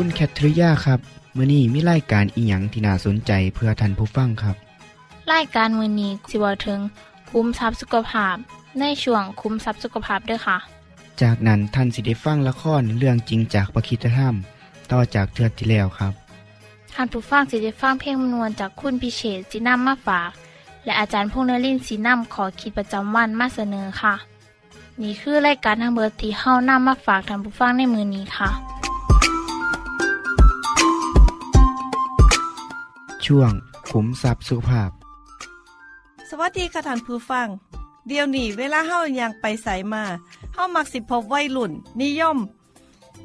คุณแคทริยาครับมื้อนี้มีรายการอีหยังที่น่าสนใจเพื่อท่านผู้ฟังครับรายการมือนี้สิเวาถึง คุ้มทรัพย์สุขภาพ ในช่วงคุ้มทรัพย์สุขภาพด้วยค่ะ จากนั้นท่านสิได้ฟังละครเรื่องจริงจากประคีตธรรม ต่อจากเทือกที่แล้วครับท่านผู้ฟังสิได้ฟังเพลงมนวนจากคุณพิเชษสีน้ำมาฝาก และอาจารย์พงษ์นรินทร์สีน้ำขอขีดประจำวันมาเสนอค่ะ นี่คือรายการทางเบอร์ที่เฮาน้ำมาฝากท่านผู้ฟังในมือนี้ค่ะ ช่วงขุมทรัพย์สุภาพ สวัสดีค่ะท่านผู้ฟัง เดี๋ยวนี้เวลาเฮายังไปใสมาเฮามักสิพบวัยรุ่น นิยม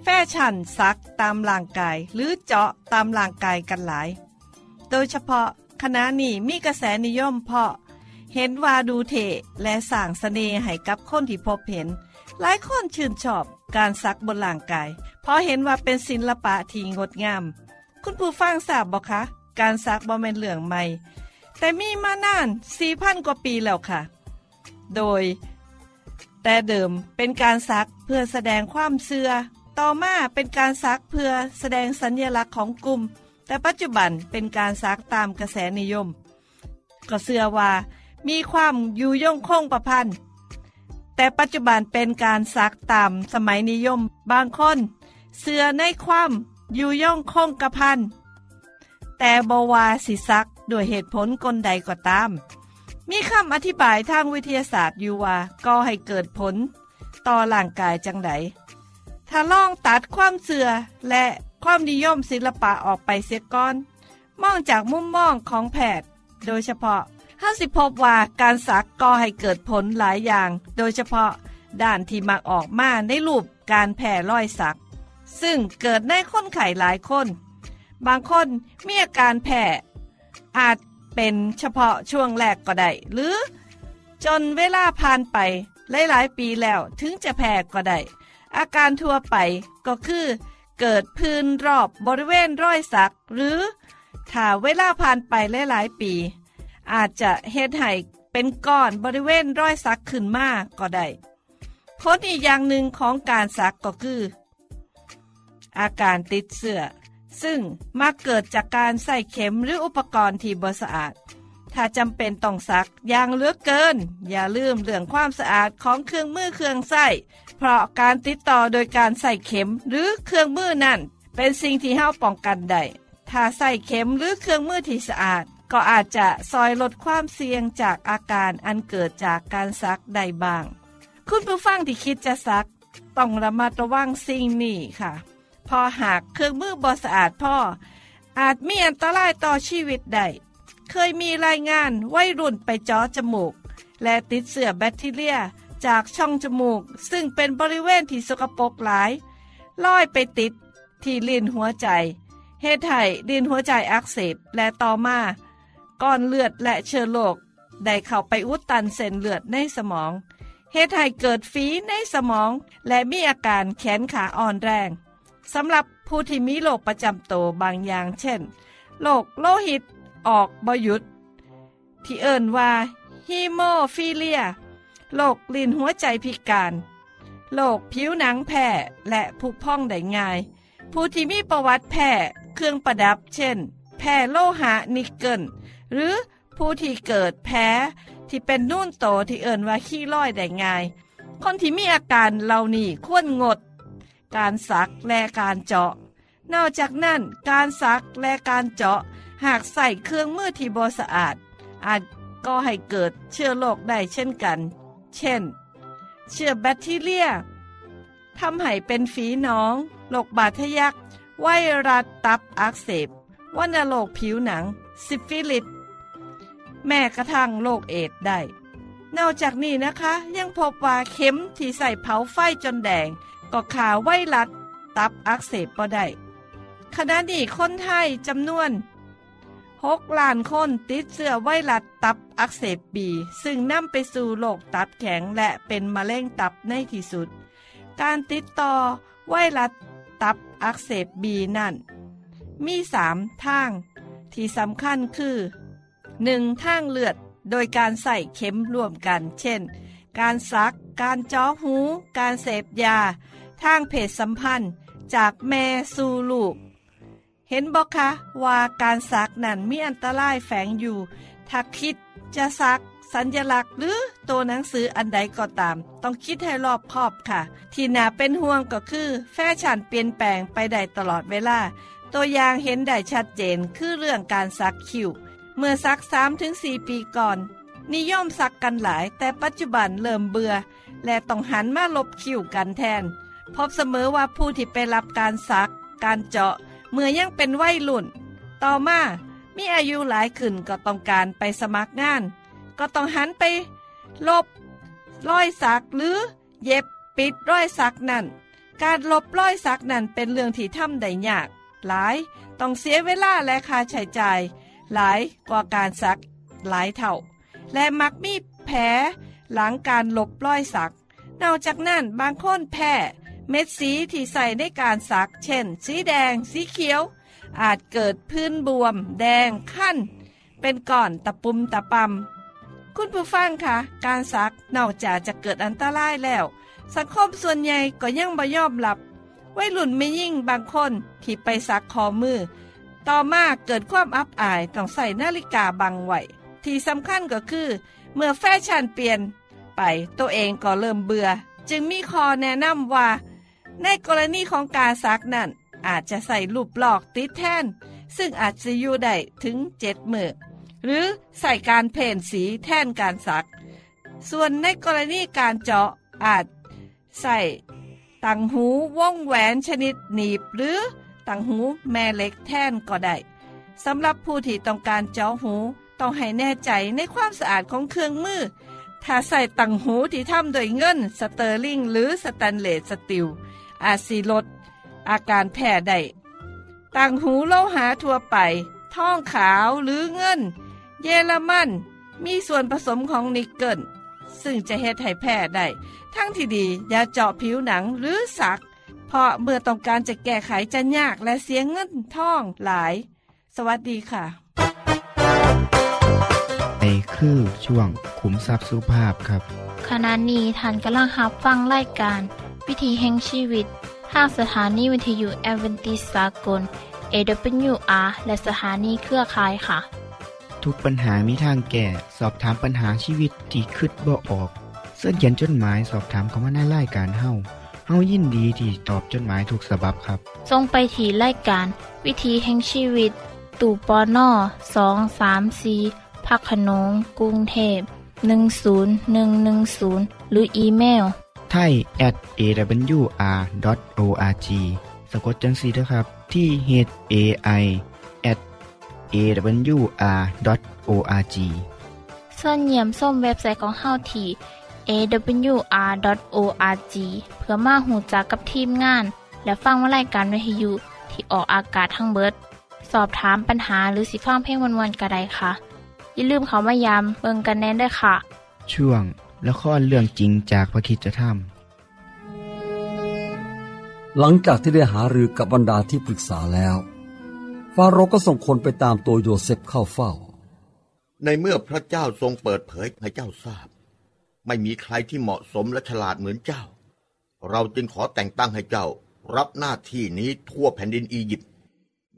แฟชั่นซักตามร่างกาย หรือเจาะตามร่างกายกันหลาย โดยเฉพาะคณะนี้มีกระแสนิยมเพาะ เห็นว่าดูเทและสร้างเสน่ห์ให้กับคนที่พบเห็น หลายคนชื่นชอบการซักบนร่างกาย เพราะเห็นว่าเป็นศิลปะที่งดงาม คุณผู้ฟังทราบบ่คะ การซักบ่แม่นเรื่องใหม่ แต่มีมานาน4,000กว่าปีแล้วค่ะ โดย แต่เดิมเป็นการซักเพื่อแสดงความเชื่อต่อมาเป็นการซักเพื่อแสดงสัญญลักษณ์ของกลุ่ม แต่ปัจจุบันเป็นการซักตามกระแสนิยม ก็เชื่อว่า มีความอยู่ยงคงประพันธ์แต่ปัจจุบันเป็นการซักตามสมัยนิยม บางคนเชื่อในความอยู่ยงคงกระพัน แต่บวาสิซักด้วยเหตุผลกลใดก็ตาม มีคำอธิบายทางวิทยาศาสตร์อยู่ว่าก็ให้เกิดผล ต่อร่างกายจังไดถ้าลองตัดความเสื่อและความนิยมศิลปะออกไปเสียก่อน มองจากมุมมองของแพทย์ โดยเฉพาะห้าสิพบว่าการสักก็ให้เกิดผลหลายอย่าง โดยเฉพาะด้านที่มักออกมาในรูปการแผ่รอยสัก ซึ่งเกิดในคนไข้หลายคน บางคนมีอาการแพ้อาจเป็นเฉพาะช่วงแรกก็ได้ หรือจนเวลาผ่านไปหลายๆปีแล้วถึงจะแพ้ก็ได้ อาการทั่วไปก็คือ เกิดพื้นรอบบริเวณรอยสัก หรือถ้าเวลาผ่านไปหลายๆปี อาจจะเฮ็ดให้เป็นก้อนบริเวณรอยสักขึ้นมาก็ได้ผลอีกอย่างหนึ่งของการสักก็คือ อาการติดเสื้อ ซึ่งมักเกิดจากการใส่เข็มหรืออุปกรณ์ที่บ่สะอาด ถ้าจำเป็นต้องซักอย่างเลือกเกิน อย่าลืมเรื่องความสะอาดของเครื่องมือเครื่องใส้เพราะการติดต่อโดยการใส่เข็มหรือเครื่องมือนั่น เป็นสิ่งที่เฮาป้องกันได้ถ้าใส่เข็มหรือเครื่องมือที่สะอาด ก็อาจจะซอยลดความเสี่ยงจากอาการอันเกิดจากการซักได้บ้าง คุณผู้ฟังที่คิดจะซัก ต้องระมัดระวังสิ่งนี้ค่ะ อหากเครื่องมือบอสะอาดพ่อ อาจมีอันตรายต่อชีวิตได้เคยมีรายงานวัยรุ่นไปจาะจมูก และติดเชื้อแบคทีเรียจากช่องจมูก ซึ่งเป็นบริเวณที่สกปรกหลายลอยไปติดที่ลิ้นหัวใจเหตุให้ลิ้นหัวใจอักเสบและต่อมาก้อนเลือดและเชื้อโรคได้เข้าไปอุดตันเส้นเลือดในสมองเหตุให้เกิดฝีในสมอง และมีอาการแขนขาอ่อนแรง สำหรับผู้ที่มีโรคประจำตัวบางอย่างเช่นโรคโลหิตออกบยุดที่เอิ่นว่าฮีโมฟิเลียโรคลิ้นหัวใจพิการโรคผิวหนังแพ้และผุพองได้ง่าย ผู้ที่มีประวัติแพ้เครื่องประดับเช่น แพ้โลหะนิกเกิลหรือผู้ที่เกิดแพ้ที่เป็นนุ่นโตที่เอิ่นว่าขี้ร้อยได้ง่าย คนที่มีอาการเหล่านี้ควรงด การสักและการเจาะ นอกจากนั้นการสักและการเจาะ หากใส่เครื่องมือที่บสะอาด อาจก็ให้เกิดเชื้อโรคได้เช่นกัน เช่น เชื้อแบคทีเรียทำให้เป็นฝีหนองโรคบาดทะยักไวรัสตับอักเสบวัณโรคผิวหนัง ซิฟิลิสแม้กระทั่งโรคเอดส์ได้ นอกจากนี้นะคะ ยังพบว่าเข็มที่ใส่เผาไฟจนแดง ก็ฆ่าไวรัสตับอักเสบบ่ได้ขณะนี้คนไทยจำนวน6ล้านคนติดเชื้อไวรัสตับอักเสบบี ซึ่งนำไปสู่โรคตับแข็งและเป็นมะเร็งตับในที่สุด การติดต่อไวรัสตับอักเสบบีนั่น มีสามทาง ที่สำคัญคือ 1. ทางเลือด โดยการใส่เข็มร่วมกัน เช่น การซัก การจาะหู การเสพยา ทางเพศสัมพันธ์จากแม่สู่ลูก เห็นบอกคะว่าการซักนั้นมีอันตรายแฝงอยู่ ถ้าคิดจะซักสัญลักษณ์หรือตัวหนังสืออันใดก็ตาม ต้องคิดให้รอบคอบค่ะ ที่น่าเป็นห่วงก็คือ แฟชั่นเปลี่ยนแปลงไปได้ตลอดเวลา ตัวอย่างเห็นได้ชัดเจนคือเรื่องการซักคิ้วเมื่อสัก3-4ปีก่อน นิยมสักกันหลาย แต่ปัจจุบันเริ่มเบื่อ และต้องหันมาลบคิ้วกันแทน พบเสมอว่าผู้ที่ไปรับการสัก การเจาะ เมื่อยังเป็นวัยรุ่น ต่อมามีอายุหลายขึ้นก็ต้องการไปสมัครงาน ก็ต้องหันไป ลบรอยสักหรือ เย็บปิดรอยสักนั่น การลบรอยสักนั่นเป็นเรื่องที่ทำได้ยาก หลายต้องเสียเวลาและค่าใช้จ่าย หลายกว่าการสักหลายเท่า และมักมีแผลหลังการลบรอยสักนอกจากนั้นบางคนแพ้ เม็ดสีที่ใส่ในการสัก เช่น สีแดง สีเขียว อาจเกิดพื้นบวม แดงขั้น เป็นก้อนตะปุ่มตะปำคุณผู้ฟังคะการสักนอกจากจะเกิดอันตรายแล้ว สังคมส่วนใหญ่ก็ยังบ่ยอมรับวัยรุ่นไม่ยิ่งบางคนที่ไปสักคอมือ ต่อมาเกิดความอับอายต้องใส่นาฬิกาบังไว้ที่สำคัญก็คือ เมื่อแฟชั่นเปลี่ยนไปตัวเองก็เริ่มเบื่อ จึงมีข้อแนะนำว่า ในกรณีของการซักนั้นอาจจะใส่รูปหลอกติดแทนซึ่งอาจจะอยู่ได้ถึงเจ็ดมือหรือใส่การเพ่นสีแทนการซัก ส่วนในกรณีการเจาะอาจใส่ตังหูว่องแหวนชนิดหนีบหรือตังหูแม่เหล็กแทนก็ได้สำหรับผู้ที่ต้องการเจาะหูต้องให้แน่ใจในความสะอาดของเครื่องมือ ถ้าใส่ต่างหูที่ทำโดยเงิน sterling หรือ stainless steel อาจสิลด อาการแพ้ได้ต่างหูโลหะทั่วไปทองขาวหรือเงิน เยอรมันมีส่วนผสมของนิกเกิลซึ่งจะเฮ็ดให้แพ้ได้ ทางที่ดีอย่าเจาะผิวหนังหรือสัก เพราะเมื่อต้องการจะแก้ไขจะยากและเสียเงินทองหลาย สวัสดีค่ะในคือช่วงขุมทรัพย์สุภาพครับ ขณะนี้ท่านกำลังรับฟังรายการ วิถีแห่งชีวิตทางสถานีวิทยุแอเวนติสากล AWR และสถานีเครือข่ายค่ะ ทุกปัญหามีทางแก้สอบถามปัญหาชีวิตที่คิดบ่ออก เสื้อเขียนจดหมายสอบถามเขามาในรายการเฮาเฮายินดีที่ตอบจดหมายถูกสาบับครับ ทรงไปที่รายการ วิถีแห่งชีวิต ตู่ปอนอสองสามสีพักขนงกรุงเทพ 10110 หรืออีเมล ไทย at awr.org สะกดจังสีนะครับ ที่ h a i at awr.org ส่วนเยี่ยมส้มเว็บไซต์ของเฮาที่ awr.org เพื่อมาหูจักกับทีมงาน และฟังวารายการวิทยุที่ออกอากาศทั้งเบิด สอบถามปัญหาหรือสิฟังเพลงวนๆกระไดค่ะ อย่าลืมเขามายามเบิงกันแน่นด้วยค่ะ ช่วง ละครเรื่องจริงจากพระคิดจะทหลังจากที่ได้หารือกับบรรดาที่ปรึกษาแล้ว ฟาโรห์ก็ส่งคนไปตามตัวโยเซฟเข้าเฝ้า ในเมื่อพระเจ้าทรงเปิดเผยให้เจ้าทราบ ไม่มีใครที่เหมาะสมและฉลาดเหมือนเจ้า เราจึงขอแต่งตั้งให้เจ้ารับหน้าที่นี้ทั่วแผ่นดินอียิปต์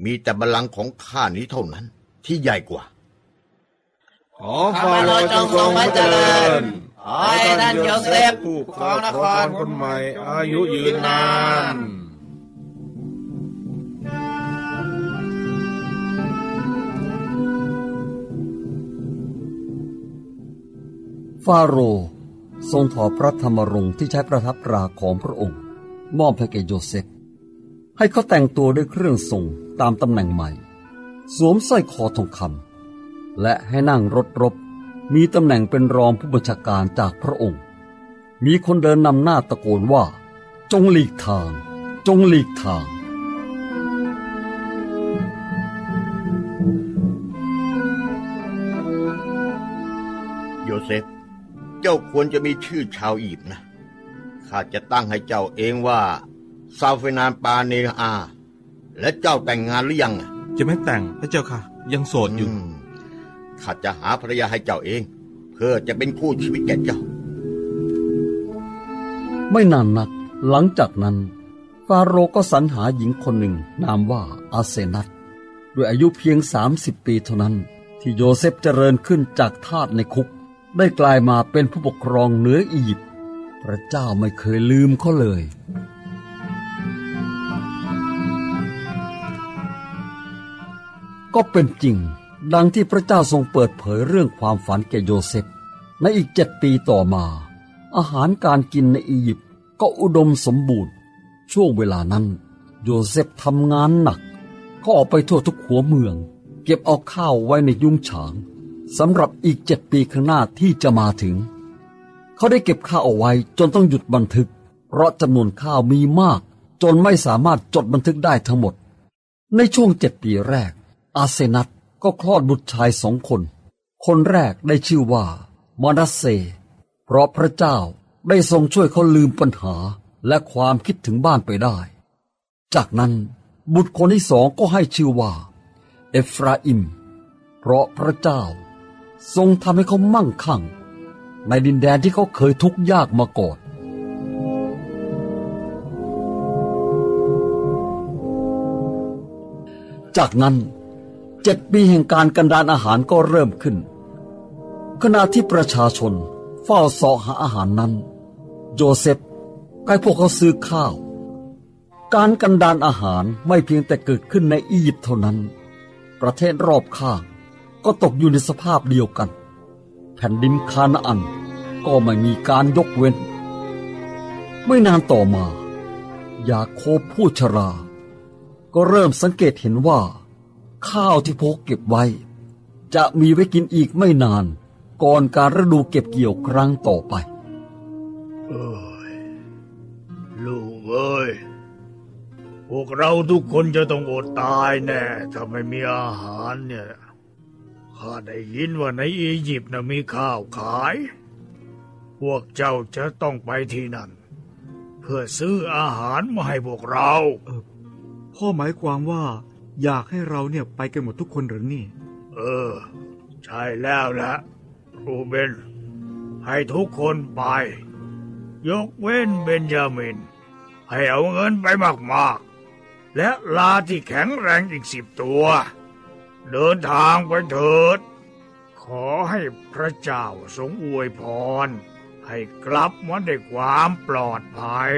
มีแต่บัลลังก์ของข้านี้เท่านั้นที่ใหญ่กว่า ขอฟาโรห์จงทรงพระเจริญ ขขอให้ท่นโยเซฟผู้ครองนครคนใหม่ อายุยืนนานฟาโรห์ทรงถอดพระธรรมรงค์ที่ใช้ประทับราของพระองค์ มอบให้แก่โยเซฟให้เขาแต่งตัวด้วยเครื่องทรงตามตำแหน่งใหม่ สวมสร้อยคอทองคำและให้นั่งรถรบ มีตำแหน่งเป็นรองผู้บัญชาการจากพระองค์ มีคนเดินนำหน้าตะโกนว่า จงหลีกทาง จงหลีกทาง โยเซฟ เจ้าควรจะมีชื่อชาวอียิปต์นะ ข้าจะตั้งให้เจ้าเองว่าซาเฟนานปาเนอา และเจ้าแต่งงานหรือยังอะจะไม่แต่งพระเจ้าค่ะ ยังโสดอยู่ม ข้าจะหาภรรยาให้เจ้าเอง เพื่อจะเป็นคู่ชีวิตแก่เจ้า ไม่นานนัก หลังจากนั้นฟาโรก็สรรหาหญิงคนหนึ่งนามว่าอาเซนัตด้วยอายุเพียง 30 ปีเท่านั้น ที่โยเซฟเจริญขึ้นจากทาสในคุก ได้กลายมาเป็นผู้ปกครองเหนืออียิปต์พระเจ้าไม่เคยลืมเขาเลย ก็เป็นจริง ดังที่พระเจ้าทรงเปิดเผยเรื่องความฝันแก่โยเซฟในอีกเจ็ดปีต่อมา อาหารการกินในอียิปต์ก็อุดมสมบูรณ์ ช่วงเวลานั้น โยเซฟทำงานหนักเขาออกไปทั่วทุกหัวเมือง เก็บเอาข้าวไว้ในยุ้งฉางสำหรับอีกเจ็ดปีข้างหน้าที่จะมาถึง เขาได้เก็บข้าวเอาไว้จนต้องหยุดบันทึก เพราะจำนวนข้าวมีมาก จนไม่สามารถจดบันทึกได้ทั้งหมด ในช่วงเจ็ดปีแรก อาเซนัต ก็คลอดบุตรชายสองคน คนแรกได้ชื่อว่ามานัสเซ เพราะพระเจ้าได้ทรงช่วยเขาลืมปัญหาและความคิดถึงบ้านไปได้ จากนั้นบุตรคนที่สองก็ให้ชื่อว่า เอฟราอิม เพราะพระเจ้า ทรงทำให้เขามั่งคั่ง ในดินแดนที่เขาเคยทุกข์ยากมาก่อนจากนั้น เจ็ดปีแห่งการกันดานอาหารก็เริ่มขึ้น ขณะที่ประชาชนเฝ้าสาะหาอาหารนั้น โยเซฟก็ให้พวกเขาซื้อข้าว การกันดานอาหารไม่เพียงแต่เกิดขึ้นในอียิปต์เท่านั้น ประเทศรอบข้างก็ตกอยู่ในสภาพเดียวกัน แผ่นดินคานาอันก็ไม่มีการยกเว้น ไม่นานต่อมา ยาโคบผู้ชรา ก็เริ่มสังเกตเห็นว่า ข้าวที่พกเก็บไว้ จะมีไว้กินอีกไม่นาน ก่อนการฤดูเก็บเกี่ยวครั้งต่อไปเอ้ยลูกเอ้ยพวกเราทุกคนจะต้องอดตายแน่ถ้าไม่มีอาหารเนี่ยข้าได้ยินว่าในอียิปต์นะมีข้าวขาย พวกเจ้าจะต้องไปที่นั่น เพื่อซื้ออาหารมาให้พวกเราพ่อหมายความว่า อยากให้เราเนี่ยไปกันหมดทุกคนหรือนี่ เออ ใช่แล้วละรูเบนให้ทุกคนไป ยกเว้นเบนจามิน ให้เอาเงินไปมากๆ และลาที่แข็งแรงอีกสิบตัว เดินทางไปเถิด ขอให้พระเจ้าทรงอวยพร ให้กลับมาได้ความปลอดภัย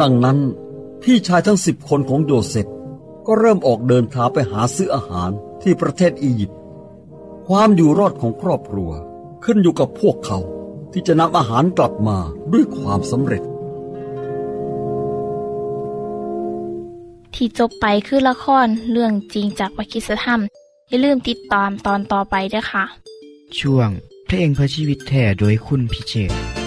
ดังนั้นพี่ชายทั้งสิบคนของโยเซฟก็เริ่มออกเดินทางไปหาซื้ออาหารที่ประเทศอียิปต์ความอยู่รอดของครอบครัวขึ้นอยู่กับพวกเขาที่จะนำอาหารกลับมาด้วยความสำเร็จ ที่จบไปคือละครเรื่องจริงจากวิคิสธรรม อย่าลืมติดตามตอนต่อไปด้วยค่ะ ช่วงเพลงเพื่อชีวิตแท่โดยคุณพิเชษ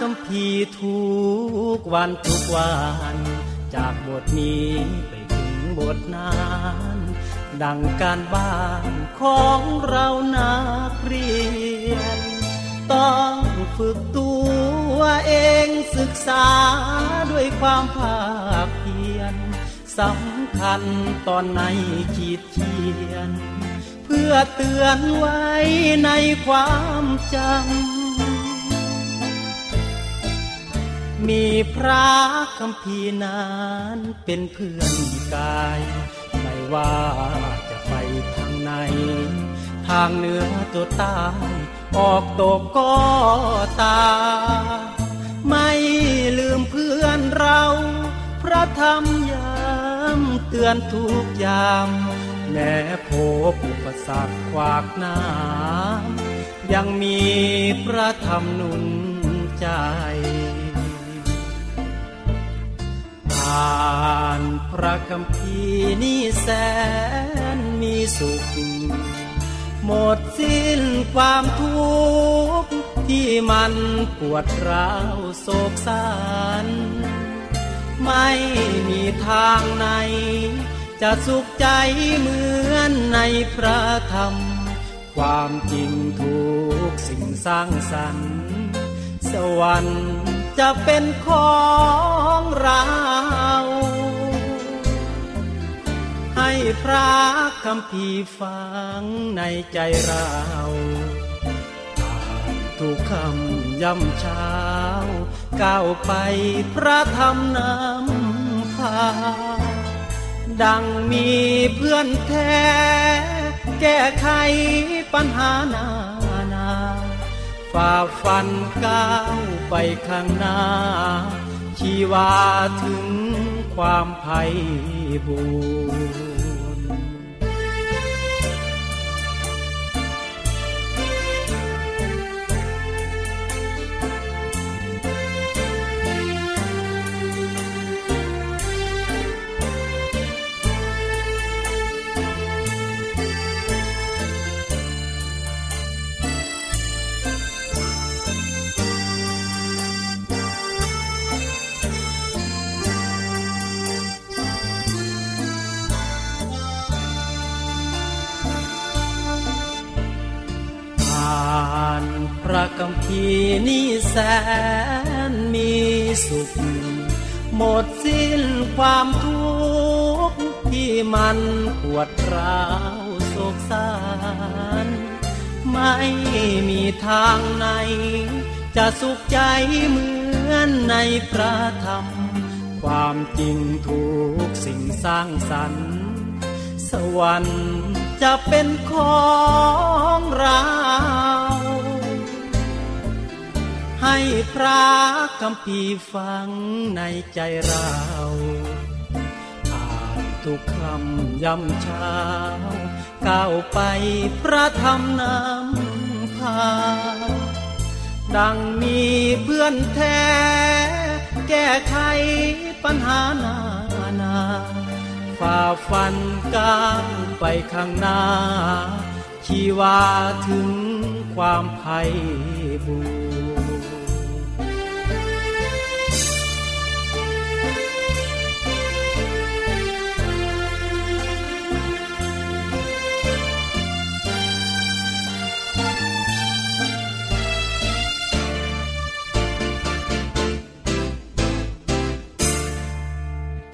คัมภีทุกวันทุกวัน จากบทนี้ไปถึงบทนั้นดังการบ้านของเรานักเรียน ต้องฝึกตัวเองศึกษาด้วยความภาคเพียรสำคัญตอนในขีดเขียน เพื่อเตือนไว้ในความจำ มีพระคำพีนั้นเป็นเพื่อนกาย ไม่ว่าจะไปทางไหน ทางเหนือตัวใต้ออกตกก็ตา ไม่ลืมเพื่อนเรา พระธรรมยามเตือนทุกยาม แม้พบอุปสรรคขวากหน้ายังมีพระธรรมนุนใจ อ่านพระคำพีนี่แสนมีสุข หมดสิ้นความทุกข์ที่มันปวดร้าวโศกสันไม่มีทางไหน จะสุขใจเหมือนในพระธรรม ความจริงทุกสิ่งสร้างสรรค์ สวรรค์จะเป็นของเรา พระคำพีร์ฟังในใจเราอ่านทุกคำย่ำเช้าก้าวไปพระธรรมนำพา ดังมีเพื่อนแท้ แก้ไขปัญหานานาฝ่าฟันก้าวไปข้างหน้า ชีวาถึงความไพ่บูร แสนมีสุข หมดสิ้นความทุกข์ที่มันปวดร้าวโศกสารไม่มีทางไหน จะสุขใจเหมือนในพระธรรม ความจริงทุกสิ่งสร้างสรรค์ สวรรค์จะเป็นของเรา ให้พระคำพีฟังในใจเราอ่านทุกคำย่ำเช้าก้าวไปพระธรรมนำพา ดังมีเพื่อนแท้ แก้ไขปัญหานานาฝ่าฟันก้าวไปข้างหน้า ชีวาถึงความไพ่บูร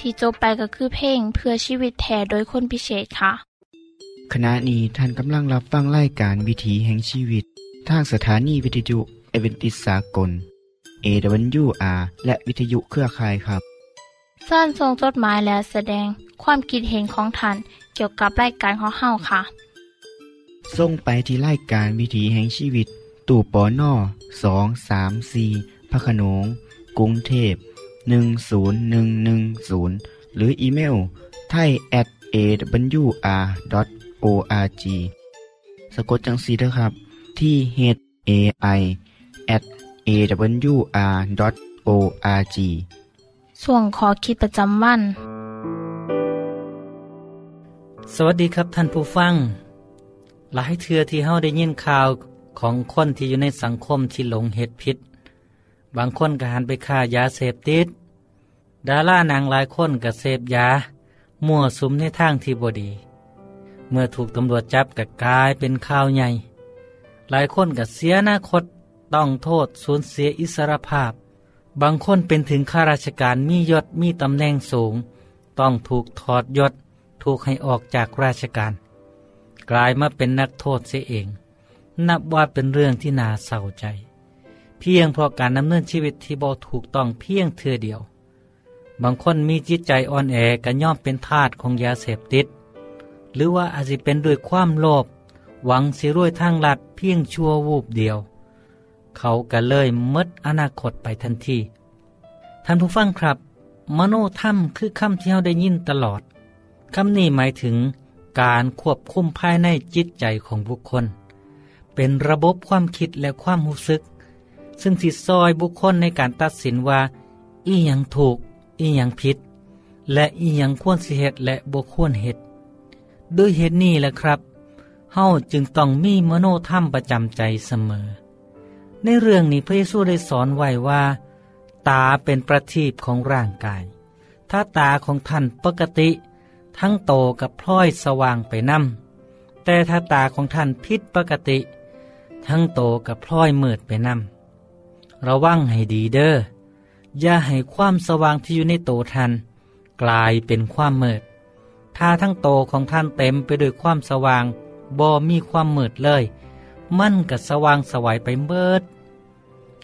ที่จบไปก็คือเพลงเพื่อชีวิตแทนโดยคนพิเศษค่ะ ขณะนี้ท่านกำลังรับฟังรายการวิถีแห่งชีวิต ทางสถานีวิทยุเอเวนติสากล AWR และวิทยุเครือข่ายครับเส้นทรงจดหมายและแสดงความคิดเห็นของท่านเกี่ยวกับรายการของเฮาค่ะส่งไปที่รายการวิถีแห่งชีวิต ตู่ปอน่อสองสามสี่พระโขนงกรุงเทพ หนึ่งศูนย์หนึ่งหนึ่งศูนย์หรืออีเมลไทย at awr org สะกดจังสีนะครับ ที่ h a i at awr org ส่วนขอคิดประจำวัน สวัสดีครับท่านผู้ฟัง หลายเทือที่เฮาได้ยินข่าวของคนที่อยู่ในสังคมที่หลงเฮ็ดผิด บางคนก็หันไปฆ่ายาเสพติด ดารานางหลายคนก็เสพยา มั่วสุมในทางที่บดี เมื่อถูกตำรวจจับก็กลายเป็นข่าวใหญ่ หลายคนก็เสียอนาคตต้องโทษสูญเสียอิสรภาพ บางคนเป็นถึงข้าราชการมียศมีตำแหน่งสูง ต้องถูกถอดยศถูกให้ออกจากราชการ กลายมาเป็นนักโทษเสียเอง นับว่าเป็นเรื่องที่น่าเศร้าใจ เพียงเพราะการดำเนินชีวิตที่บ่ถูกต้องเพียงเทือเดียว บางคนมีจิตใจอ่อนแอก็ย่อมเป็นทาสของยาเสพติด หรือว่าอาจจะเป็นด้วยความโลภหวังสิรวยทางลัดเพียงชั่ววูบเดียว เขาก็เลยมดอนาคตไปทันที ท่านผู้ฟังครับ มโนธรรมคือคำที่เราได้ยินตลอดคำนี้หมายถึงการควบคุมภายในจิตใจของบุคคล เป็นระบบความคิดและความรู้สึก ซึ่งสิซอยบุคคลในการตัดสินว่า อีหยังถูก อีหยังผิด และอีหยังควรสิเหตุและบ่ควรเหตุด้วยเหตุนี้แหละครับเฮาจึงต้องมีมโนธรรมประจำใจเสมอ ในเรื่องนี้พระเยซูได้สอนไว้ว่า ตาเป็นประทีปของร่างกาย ถ้าตาของท่านปกติ ทั้งโตกับพลอยสว่างไปนำแต่ถ้าตาของท่านผิดปกติ ทั้งโตกับพลอยมืดไปนำ ระวังให้ดีเด้ออย่าให้ความสว่างที่อยู่ในโตท่านกลายเป็นความมืดถ้าทั้งโตของท่านเต็มไปด้วยความสว่างบ่มีความมืดเลย มันก็สว่างสวัยไปเบิด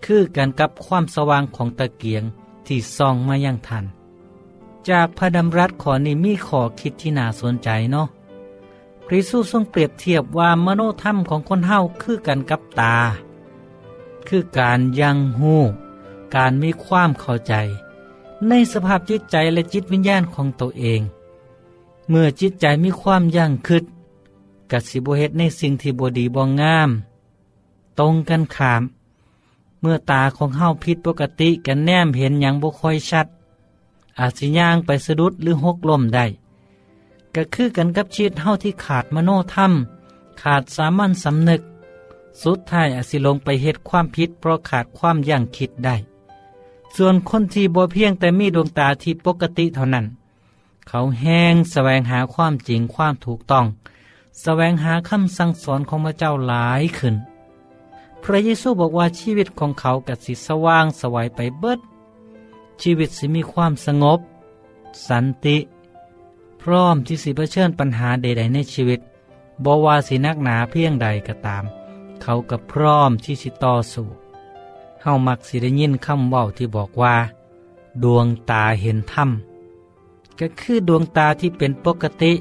คือกันกับความสว่างของตะเกียงที่ส่องมายังทันจากพระดำรัสขอนี้มีขอคิดที่น่าสนใจเนาะพระเยซูทรงเปรียบเทียบว่ามโนธรรมของคนเฮาคือกันกับตา คือการยังหูการมีความเข้าใจ ในสภาพจิตใจและจิตวิญญาณของตัวเอง เมื่อจิตใจมีความยั่งคืดกัสิบเฮ็ดในสิ่งที่บดีบองงาม ตรงกันขาม เมื่อตาของเฮาผิดปกติกันแนมเห็นอย่างบ่ค่อยชัด อาจสิย่างไปสะดุดหรือหกล้มได้ก็คือกันกับชีวิตเฮาที่ขาดมโนธรรม ขาดสามัญสำนึก สุดท้ายอาจสิลงไปเหตุความผิดเพราะขาดความยั่งคิดได้ ส่วนคนที่บ่เพียงแต่มีดวงตาที่ปกติเท่านั้น เขาแห้งแสวงหาความจริงความถูกต้องแสวงหาคำสั่งสอนของพระเจ้าหลายขึ้น พระเยซูบอกว่าชีวิตของเขากัดสิสว่างสวัยไปเบิด ชีวิตสิมีความสงบ สันติ พร้อมที่สิเผชิญปัญหาใด ๆ ในชีวิตบว่าสินักหนาเพียงใดก็ตาม เขากับพร้อมที่สิต่อสู้เฮามักสิได้ยินคำเว้าที่บอกว่า ดวงตาเห็นธรรมก็คือดวงตาที่เป็นปกติ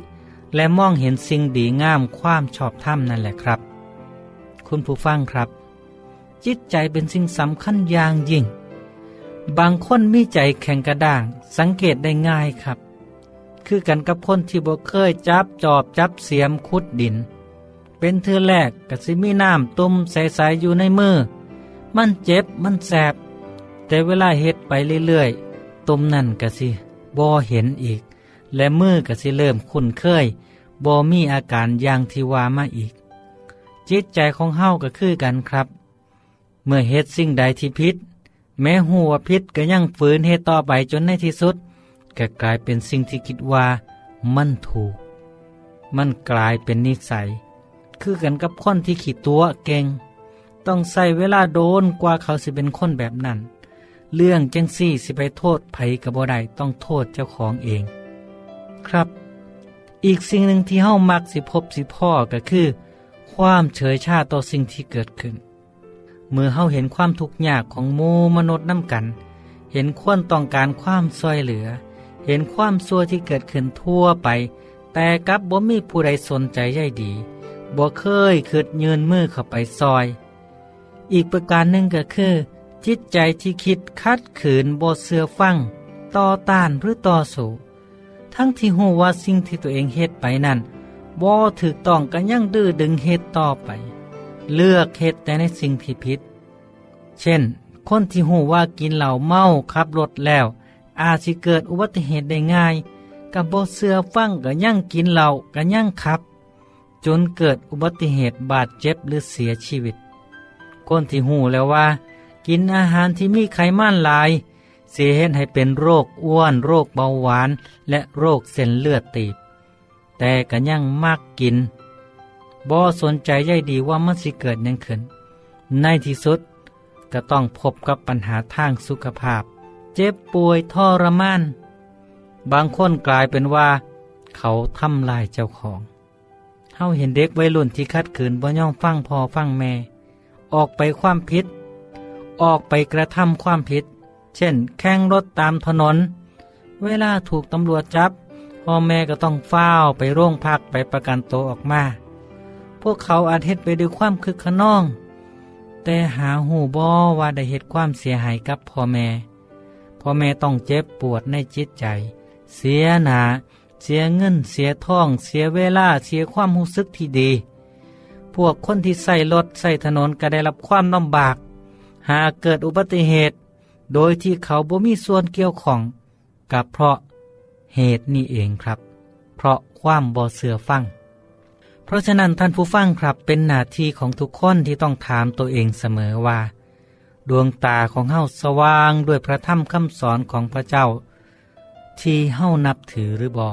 และมองเห็นสิ่งดีงามความชอบธรรมนั่นแหละครับ คุณผู้ฟังครับ จิตใจเป็นสิ่งสำคัญอย่างยิ่ง บางคนมีใจแข็งกระด้าง สังเกตได้ง่ายครับ คือกันกับคนที่บ่เคยจับจอบจับเสียมขุดดิน เป็นเธอแรกกะสิมีน้ำตุ่มใสๆอยู่ในมือ มันเจ็บมันแสบ แต่เวลาเฮ็ดไปเรื่อยๆตุ่มนั่นกะสิบ่เห็นอีก และมือก็สิเริ่มคุ้นเคยบ่มีอาการอย่างที่ว่ามาอีก จิตใจของเฮาก็คือกันครับ เมื่อเฮ็ดสิ่งใดที่พิษ แม้หัวพิษก็ยังฝืนเฮ็ดต่อไปจนในที่สุดก็กลายเป็นสิ่งที่คิดว่า มันถูก มันกลายเป็นนิสัย คือกันกับคนที่ขีดตัวเก่ง ต้องใส่เวลาโดนกว่าเขาสิเป็นคนแบบนั้น เรื่องจังซี่สิไปโทษไผกับบ่ได้ต้องโทษเจ้าของเอง ครับ อีกสิ่งหนึ่งที่เฮามักสิพบสิพ่อก็คือ ความเฉยชาต่อสิ่งที่เกิดขึ้น เมื่อเฮาเห็นความทุกข์ยากของมูมนุษย์น้ำกัน เห็นควรต้องการความช่วยเหลือ เห็นความซัวที่เกิดขึ้นทั่วไปแต่กับบ่มีผู้ใดสนใจใยดี บ่เคยคิดยืนมือเข้าไปซอย อีกประการหนึ่งก็คือ จิตใจที่คิดคัดขืนบ่เสือฟัง ต่อต้านหรือต่อสู้ทั้งที่หูว่าสิ่งที่ตัวเองเฮ็ดไปนั้นบ่ถูกต้องกันยังดื้อดึงเฮ็ดต่อไป เลือกเฮ็ดแต่ในสิ่งที่ผิด เช่น คนที่หูว่ากินเหล้าเมาขับรถแล้ว อาจสิเกิดอุบัติเหตุได้ง่ายกับบ่เสือฟังก็ยังกินเหล้าก็ยังขับ จนเกิดอุบัติเหตุบาดเจ็บหรือเสียชีวิต คนที่หูแล้วว่า กินอาหารที่มีไขมันหลาย เสียเหตุให้เป็นโรคอ้วน โรคเบาหวาน และโรคเส้นเลือดตีบ แต่ก็ยังมากกินบ่สนใจใยดีว่ามันสิเกิดยังขึ้น ในที่สุดก็ต้องพบกับปัญหาทางสุขภาพ เจ็บป่วยทรมาน บางคนกลายเป็นว่า เขาทำลายเจ้าของาเห็นเด็กวัยรุ่นที่คัดขืนบ่ย่อมฟังพอฟังแม่ ออกไปความผิดออกไปกระทำความผิดเช่น แข่งรถตามถนน เวลาถูกตำรวจจับ พ่อแม่ก็ต้องเฝ้าไปโรงพักไปประกันตัวออกมา พวกเขาอาจเฮ็ดไปด้วยความคึกขนอง แต่หาหูบอว่าได้เหตุความเสียหายกับพ่อแม่ พ่อแม่ต้องเจ็บปวดในจิตใจ เสียหนา เสียเงินเสียทอง เสียเวลาเสียความรู้สึกที่ดี พวกคนที่ใส่รถใส่ถนนก็ได้รับความลำบาก หากเกิดอุบัติเหตุ โดยที่เขาบ่มีส่วนเกี่ยวข้อง กับเพราะเหตุนี้เองครับ เพราะความบ่เสือฟัง เพราะฉะนั้นท่านผู้ฟังครับเป็นหน้าที่ของทุกคนที่ต้องถามตัวเองเสมอว่า ดวงตาของเฮาสว่างด้วยพระธรรมคำสอนของพระเจ้า ที่เฮานับถือหรือบอ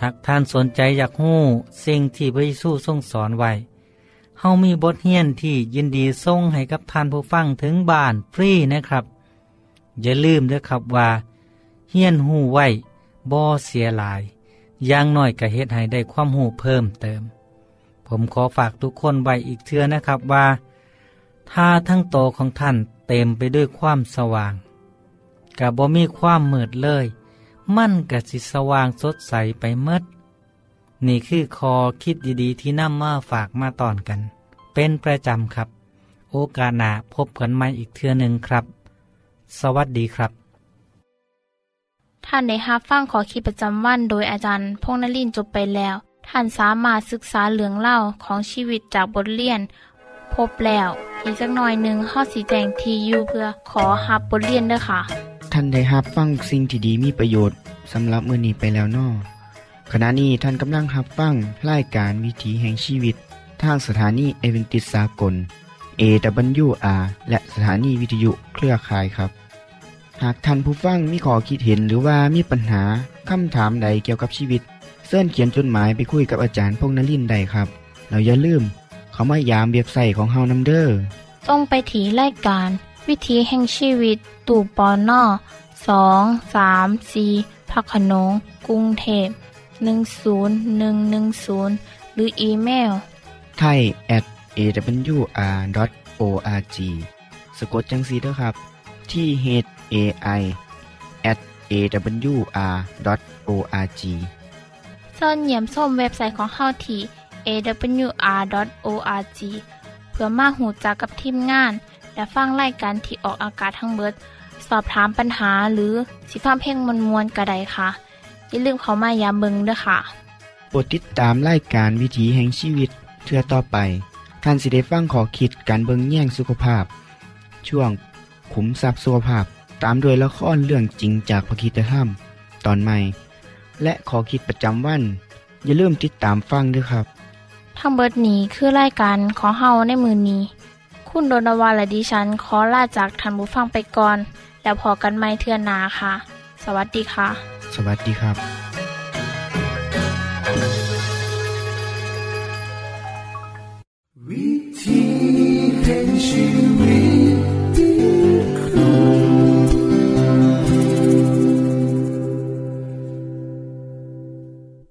หากท่านสนใจอยากหู้สิ่งที่พระเยซูทรงสอนไว้เฮามีบทเรียนที่ยินดีส่งให้กับท่านผู้ฟังถึงบ้านฟรีนะครับ อย่าลืมด้วยครับว่าเฮียนหูไว้บ่เสียหลายอย่างน้อยก็เฮ็ดให้ได้ความหูเพิ่มเติม ผมขอฝากทุกคนไว้อีกเทื่อนะครับว่า ถ้าทั้งโตของท่านเต็มไปด้วยความสว่างกับบ่มีความมืดเลย มั่นกะสิสว่างสดใสไปเมดนี่คือคอคิดดีๆที่นำมาฝากมาตอนกัน เป็นประจำครับ โอกาสหน้าพบกันใหม่อีกเทื่อหนึ่งครับ สวัสดีครับ ท่านได้รับฟั่งขอคิดประจำวันโดยอาจารย์พงนลินจบไปแล้ว ท่านสามารถศึกษาเรื่องเล่าของชีวิตจากบทเรียน พบแล้ว อีกสักหน่อยหนึ่งข้อสีแจงทียูเพื่อขอฮับบทเรียนด้วยค่ะ ท่านได้รับฟังสิ่งที่ดีมีประโยชน์สำหรับมือนี้ไปแล้วนอขณะนี้ท่านกำลังรับฟังรายการวิถีแห่งชีวิต ทางสถานีเอเวนติสากล AWR และสถานีวิทยุเครือข่ายครับ หากท่านผู้ฟังมีข้อคิดเห็นหรือว่ามีปัญหาคำถามใดเกี่ยวกับชีวิตเสินเขียนจดหมายไปคุยกับอาจารย์พงนลินได้ครับ เราอย่าลืม เขามายามเบียบใส่ของเฮานัมเดอร์ต้องไปถีรายการ วิถีแห่งชีวิตตู่ปอนนอสองสามสีพักขนงกรุงเทพ10110 หรืออีเมลไทย at awr.org สะกดจังสีด้วยครับ ที่ h a i at awr.org เสินเหยี่ยมส้มเว็บไซต์ของเฮาที่ awr.org เพื่อมาหูจักกับทีมงาน และฟังไล่การที่ออกอากาศทั้งเบิด สอบถามปัญหาหรือสิฟ้าเพ่งมวลมวลกระไดค่ะ อย่าลืมเขามายามเบิงด้วยค่ะโปรดติดตามรายการวิถีแห่งชีวิตเทือต่อไปท่านสิได้ฟังขอคิดการเบิงแย่งสุขภาพ ช่วงขุมทรัพย์สุขภาพตามโดยละครเรื่องจริงจากพระคีตธรรม ตอนใหม่ และขอคิดประจำวัน อย่าลืมติดตามฟังด้วยครับ ทั้งเบิดนี้คือรายการขอเฮาในมือนี้ คุณโดนวาและดิฉันขอลาจากทันบุฟังไปก่อน แล้วพอกันไม่เทื่อนาค่ะ สวัสดีค่ะ สวัสดีครับ วิธีแห่งชีวิต